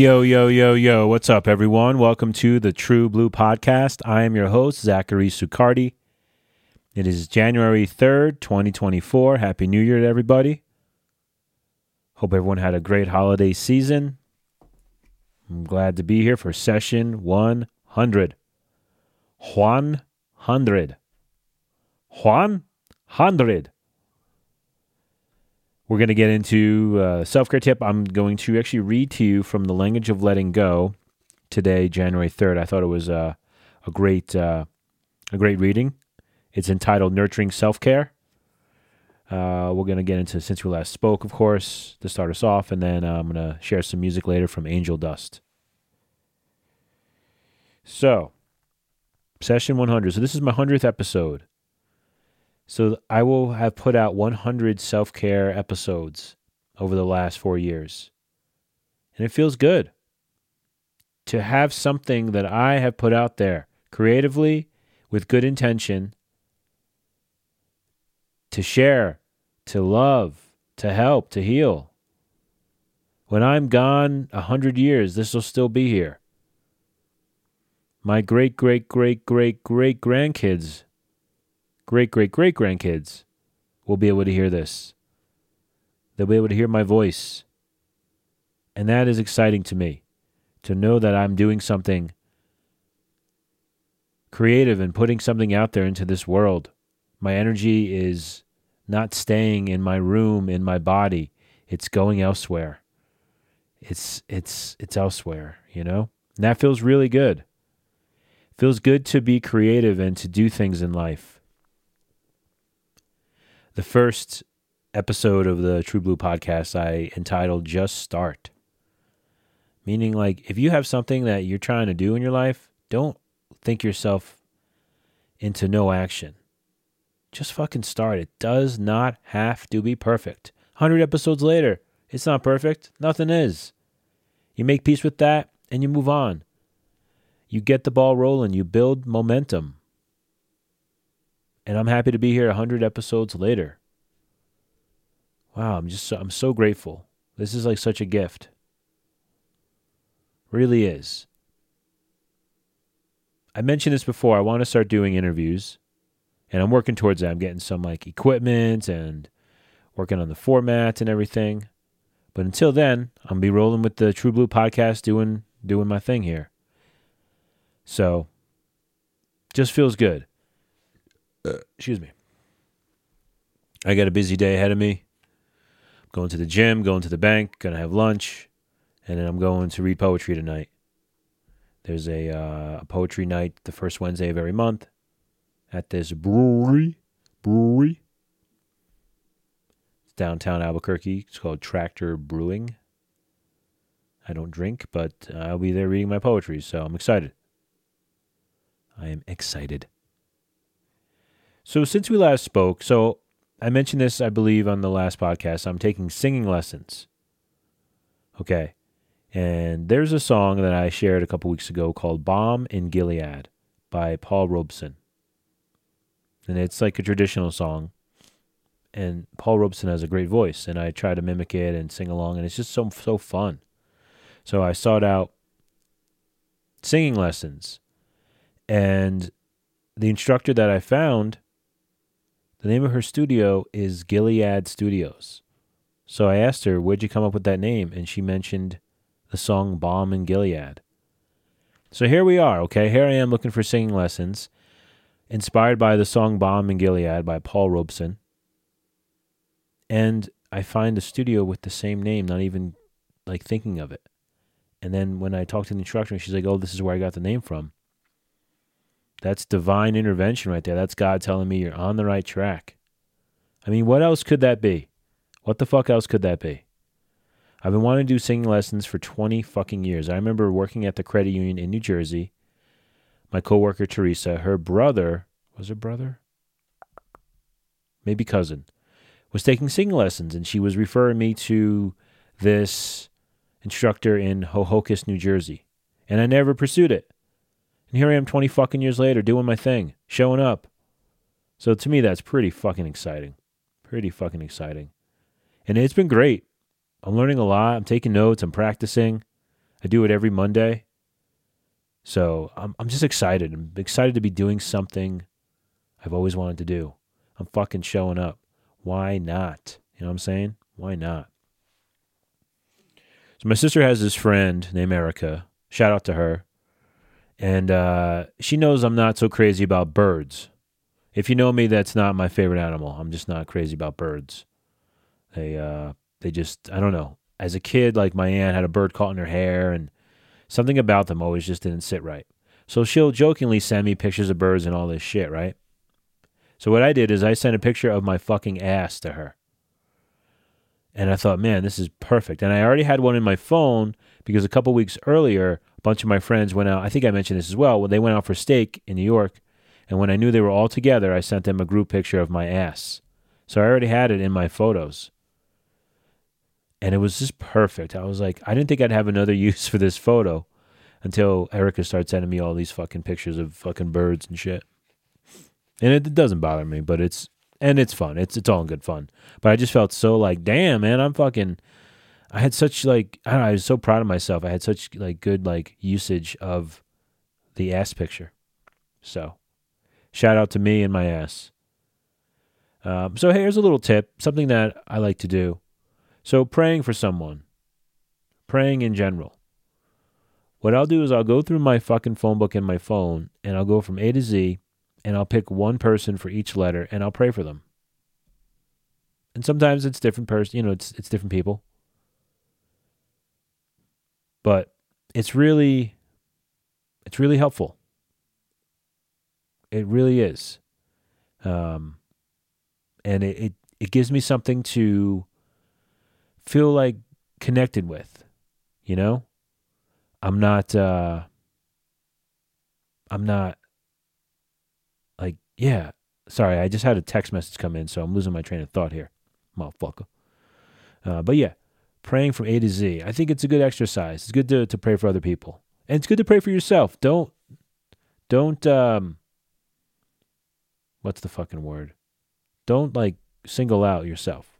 Yo, yo, yo, yo. What's up, everyone? Welcome to the True Blue Podcast. I am your host, Zachary Sucardi. It is January 3rd, 2024. Happy New Year to everybody. Hope everyone had a great holiday season. I'm glad to be here for session 100. Juan 100. Juan 100. We're going to get into uh, self care tip. I'm going to actually read to you from the language of letting go today, January 3rd. I thought it was uh, a great uh, a great reading. It's entitled "Nurturing Self Care." Uh, we're going to get into since we last spoke, of course, to start us off, and then uh, I'm going to share some music later from Angel Du$t. So, session 100. So this is my 100th episode. So I will have put out 100 self care episodes over the last four years. And it feels good to have something that I have put out there creatively with good intention to share, to love, to help, to heal. When I'm gone a hundred years, this will still be here. My great, great, great, great, great grandkids great great great grandkids will be able to hear this. They'll be able to hear my voice. And that is exciting to me to know that I'm doing something creative and putting something out there into this world. My energy is not staying in my room in my body. It's going elsewhere. It's it's it's elsewhere, you know? And that feels really good. Feels good to be creative and to do things in life the first episode of the True Blue podcast I entitled Just Start. Meaning, like, if you have something that you're trying to do in your life, don't think yourself into no action. Just fucking start. It does not have to be perfect. 100 episodes later, it's not perfect. Nothing is. You make peace with that and you move on. You get the ball rolling, you build momentum. And I'm happy to be here 100 episodes later. Wow, I'm just so, I'm so grateful. This is like such a gift. Really is. I mentioned this before. I want to start doing interviews, and I'm working towards that. I'm getting some like equipment and working on the format and everything. But until then, I'm gonna be rolling with the True Blue podcast, doing doing my thing here. So, just feels good. Uh, excuse me. I got a busy day ahead of me. I'm going to the gym, going to the bank, gonna have lunch, and then I'm going to read poetry tonight. There's a, uh, a poetry night the first Wednesday of every month at this brewery. Brewery. It's downtown Albuquerque. It's called Tractor Brewing. I don't drink, but I'll be there reading my poetry, so I'm excited. I am excited. So since we last spoke, so I mentioned this, I believe, on the last podcast. I'm taking singing lessons. Okay. And there's a song that I shared a couple weeks ago called Balm in Gilead by Paul Robeson. And it's like a traditional song. And Paul Robeson has a great voice, and I try to mimic it and sing along, and it's just so so fun. So I sought out singing lessons. And the instructor that I found the name of her studio is Gilead Studios. So I asked her, Where'd you come up with that name? And she mentioned the song Balm in Gilead. So here we are, okay? Here I am looking for singing lessons, inspired by the song Balm in Gilead by Paul Robeson. And I find a studio with the same name, not even like thinking of it. And then when I talked to the instructor, she's like, Oh, this is where I got the name from. That's divine intervention right there. That's God telling me you're on the right track. I mean, what else could that be? What the fuck else could that be? I've been wanting to do singing lessons for 20 fucking years. I remember working at the credit union in New Jersey. My coworker Teresa, her brother, was her brother? Maybe cousin, was taking singing lessons and she was referring me to this instructor in Ho-Ho-Kus, New Jersey. And I never pursued it. And here I am 20 fucking years later doing my thing, showing up. So to me, that's pretty fucking exciting. Pretty fucking exciting. And it's been great. I'm learning a lot. I'm taking notes. I'm practicing. I do it every Monday. So I'm I'm just excited. I'm excited to be doing something I've always wanted to do. I'm fucking showing up. Why not? You know what I'm saying? Why not? So my sister has this friend named Erica. Shout out to her. And uh, she knows I'm not so crazy about birds. If you know me, that's not my favorite animal. I'm just not crazy about birds. They uh, they just I don't know. As a kid, like my aunt had a bird caught in her hair, and something about them always just didn't sit right. So she'll jokingly send me pictures of birds and all this shit, right? So what I did is I sent a picture of my fucking ass to her. And I thought, man, this is perfect. And I already had one in my phone because a couple weeks earlier, a bunch of my friends went out. I think I mentioned this as well. When they went out for steak in New York, and when I knew they were all together, I sent them a group picture of my ass. So I already had it in my photos. And it was just perfect. I was like, I didn't think I'd have another use for this photo until Erica started sending me all these fucking pictures of fucking birds and shit. And it, it doesn't bother me, but it's and it's fun. It's it's all in good fun. But I just felt so like, damn, man, I'm fucking. I had such like I don't know. I was so proud of myself. I had such like good like usage of the ass picture. So, shout out to me and my ass. Um, so here's a little tip, something that I like to do. So praying for someone, praying in general. What I'll do is I'll go through my fucking phone book in my phone and I'll go from A to Z and I'll pick one person for each letter and I'll pray for them. And sometimes it's different person, you know, it's it's different people. But it's really it's really helpful. It really is. Um and it, it, it gives me something to feel like connected with, you know? I'm not uh I'm not like, yeah. Sorry, I just had a text message come in, so I'm losing my train of thought here, motherfucker. Uh, but yeah, praying from A to Z. I think it's a good exercise. It's good to, to pray for other people. And it's good to pray for yourself. Don't, don't, um, what's the fucking word? Don't like single out yourself,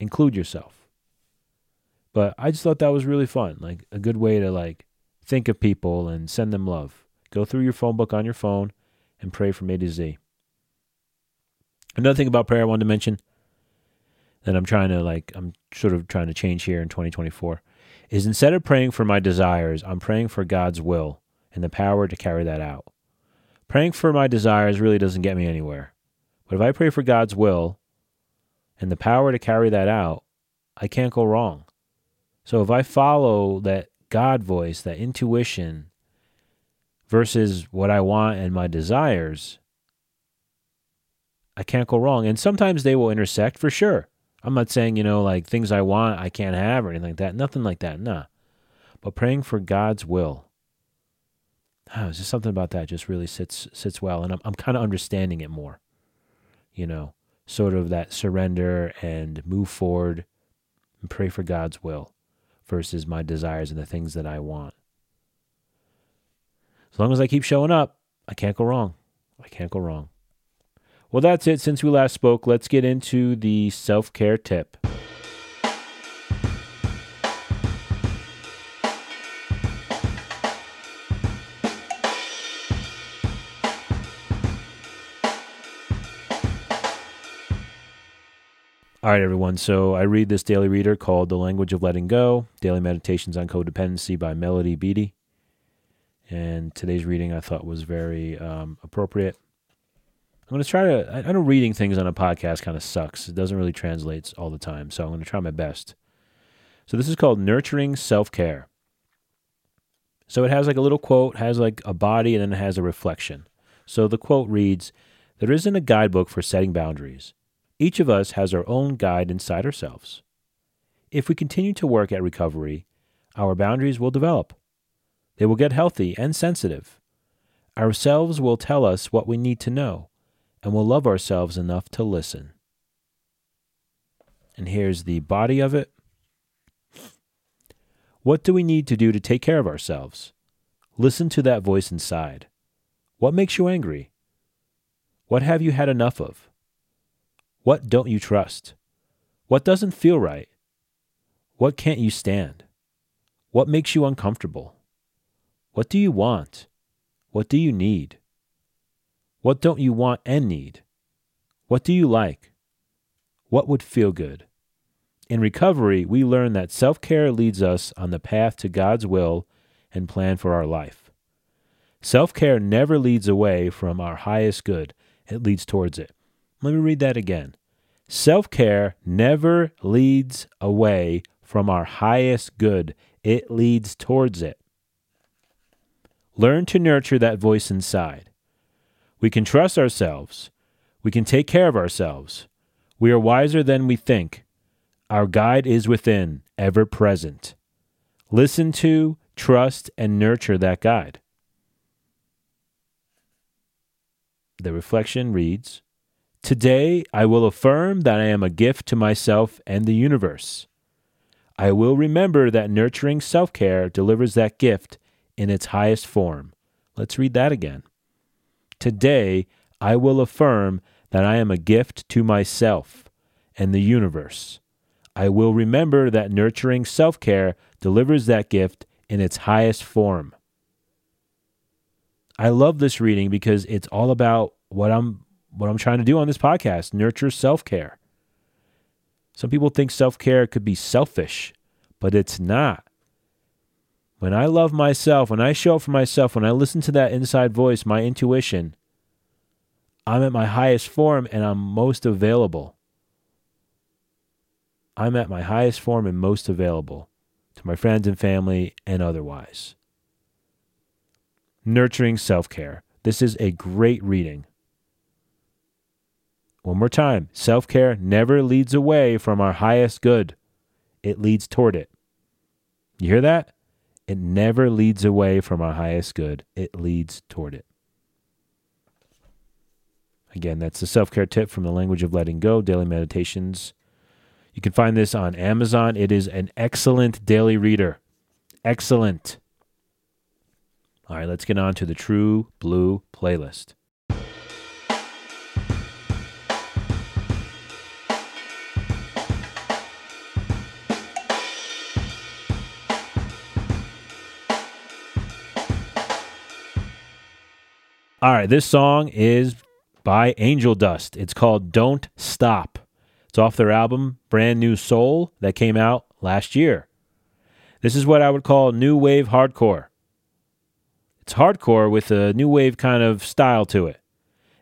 include yourself. But I just thought that was really fun. Like a good way to like think of people and send them love. Go through your phone book on your phone and pray from A to Z. Another thing about prayer I wanted to mention that I'm trying to like I'm sort of trying to change here in 2024 is instead of praying for my desires, I'm praying for God's will and the power to carry that out. Praying for my desires really doesn't get me anywhere. But if I pray for God's will and the power to carry that out, I can't go wrong. So if I follow that God voice, that intuition, versus what I want and my desires, I can't go wrong. And sometimes they will intersect for sure. I'm not saying, you know, like things I want I can't have or anything like that. Nothing like that. Nah. But praying for God's will. Oh, just something about that just really sits sits well. And I'm I'm kind of understanding it more. You know, sort of that surrender and move forward and pray for God's will versus my desires and the things that I want. As long as I keep showing up, I can't go wrong. I can't go wrong. Well, that's it. Since we last spoke, let's get into the self care tip. All right, everyone. So I read this daily reader called The Language of Letting Go Daily Meditations on Codependency by Melody Beattie. And today's reading I thought was very um, appropriate. I'm going to try to, I, I know reading things on a podcast kind of sucks. It doesn't really translate all the time. So I'm going to try my best. So this is called Nurturing Self Care. So it has like a little quote, has like a body, and then it has a reflection. So the quote reads There isn't a guidebook for setting boundaries. Each of us has our own guide inside ourselves. If we continue to work at recovery, our boundaries will develop. They will get healthy and sensitive. Ourselves will tell us what we need to know, and will love ourselves enough to listen. And here's the body of it. What do we need to do to take care of ourselves? Listen to that voice inside. What makes you angry? What have you had enough of? What don't you trust? What doesn't feel right? What can't you stand? What makes you uncomfortable? What do you want? What do you need? What don't you want and need? What do you like? What would feel good? In recovery, we learn that self care leads us on the path to God's will and plan for our life. Self care never leads away from our highest good, it leads towards it. Let me read that again. Self care never leads away from our highest good, it leads towards it. Learn to nurture that voice inside. We can trust ourselves. We can take care of ourselves. We are wiser than we think. Our guide is within, ever present. Listen to, trust, and nurture that guide. The reflection reads Today I will affirm that I am a gift to myself and the universe. I will remember that nurturing self care delivers that gift in its highest form. Let's read that again. Today I will affirm that I am a gift to myself and the universe. I will remember that nurturing self care delivers that gift in its highest form. I love this reading because it's all about what I'm what I'm trying to do on this podcast, nurture self-care. Some people think self-care could be selfish, but it's not. When I love myself, when I show up for myself, when I listen to that inside voice, my intuition, I'm at my highest form and I'm most available. I'm at my highest form and most available to my friends and family and otherwise. Nurturing self care. This is a great reading. One more time self care never leads away from our highest good, it leads toward it. You hear that? It never leads away from our highest good, it leads toward it. Again, that's the self care tip from the language of letting go, daily meditations. You can find this on Amazon. It is an excellent daily reader. Excellent. All right, let's get on to the True Blue playlist. All right, this song is by Angel Du$t. It's called Don't Stop. It's off their album Brand New Soul that came out last year. This is what I would call new wave hardcore. It's hardcore with a new wave kind of style to it.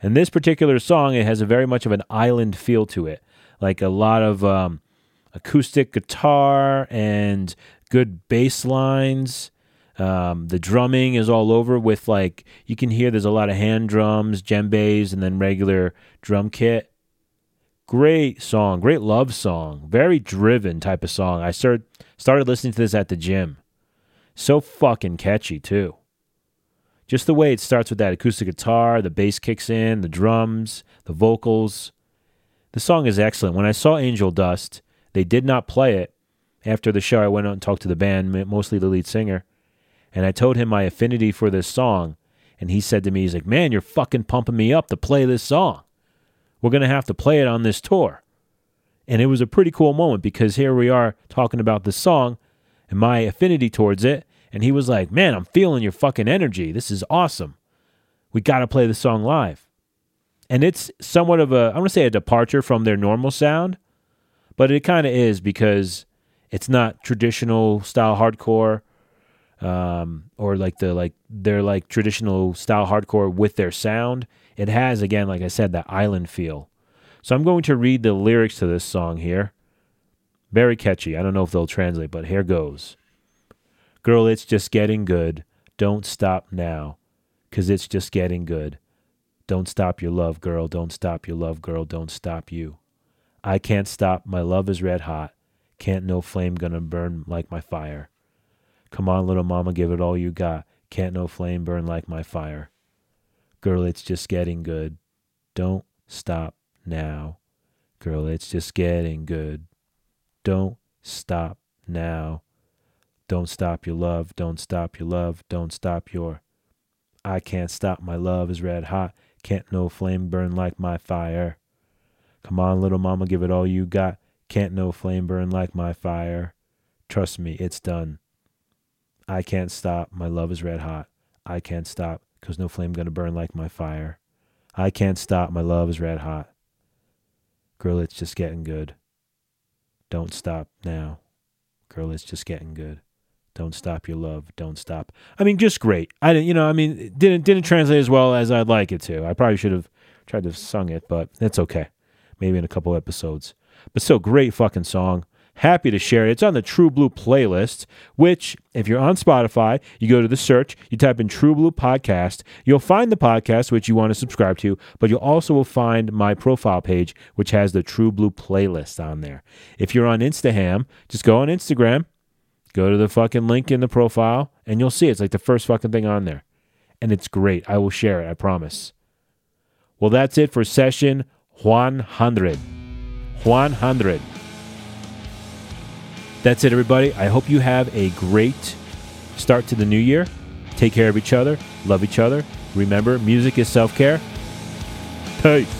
And this particular song, it has a very much of an island feel to it, like a lot of um, acoustic guitar and good bass lines um, the drumming is all over with like you can hear there's a lot of hand drums, djembes, and then regular drum kit. Great song, great love song, very driven type of song. I started started listening to this at the gym. So fucking catchy too. Just the way it starts with that acoustic guitar, the bass kicks in, the drums, the vocals. The song is excellent. When I saw Angel Du$t, they did not play it. After the show, I went out and talked to the band, mostly the lead singer and I told him my affinity for this song. And he said to me, he's like, man, you're fucking pumping me up to play this song. We're going to have to play it on this tour. And it was a pretty cool moment because here we are talking about this song and my affinity towards it. And he was like, man, I'm feeling your fucking energy. This is awesome. We got to play the song live. And it's somewhat of a, I want to say a departure from their normal sound, but it kind of is because it's not traditional style hardcore um, or like the like their like traditional style hardcore with their sound. It has again, like I said, that island feel. So I'm going to read the lyrics to this song here. Very catchy. I don't know if they'll translate, but here goes. Girl, it's just getting good. Don't stop now, 'cause it's just getting good. Don't stop your love, girl. Don't stop your love, girl. Don't stop you. I can't stop. My love is red hot. Can't no flame gonna burn like my fire. Come on, little mama, give it all you got. Can't no flame burn like my fire. Girl, it's just getting good. Don't stop now. Girl, it's just getting good. Don't stop now. Don't stop your love. Don't stop your love. Don't stop your. I can't stop. My love is red hot. Can't no flame burn like my fire. Come on, little mama, give it all you got. Can't no flame burn like my fire. Trust me, it's done. I can't stop. My love is red hot. I can't stop because no flame gonna burn like my fire. I can't stop. My love is red hot. Girl, it's just getting good. Don't stop now. Girl, it's just getting good. Don't stop your love. Don't stop. I mean, just great. I didn't, you know, I mean, didn't didn't translate as well as I'd like it to. I probably should have tried to have sung it, but it's okay. Maybe in a couple episodes. But still, great fucking song. Happy to share it. It's on the True Blue playlist, which, if you're on Spotify, you go to the search, you type in True Blue Podcast. You'll find the podcast which you want to subscribe to, but you'll also will find my profile page, which has the True Blue playlist on there. If you're on Instaham, just go on Instagram, go to the fucking link in the profile, and you'll see it. it's like the first fucking thing on there. And it's great. I will share it, I promise. Well, that's it for session 100. 100. That's it, everybody. I hope you have a great start to the new year. Take care of each other, love each other. Remember, music is self care. Peace.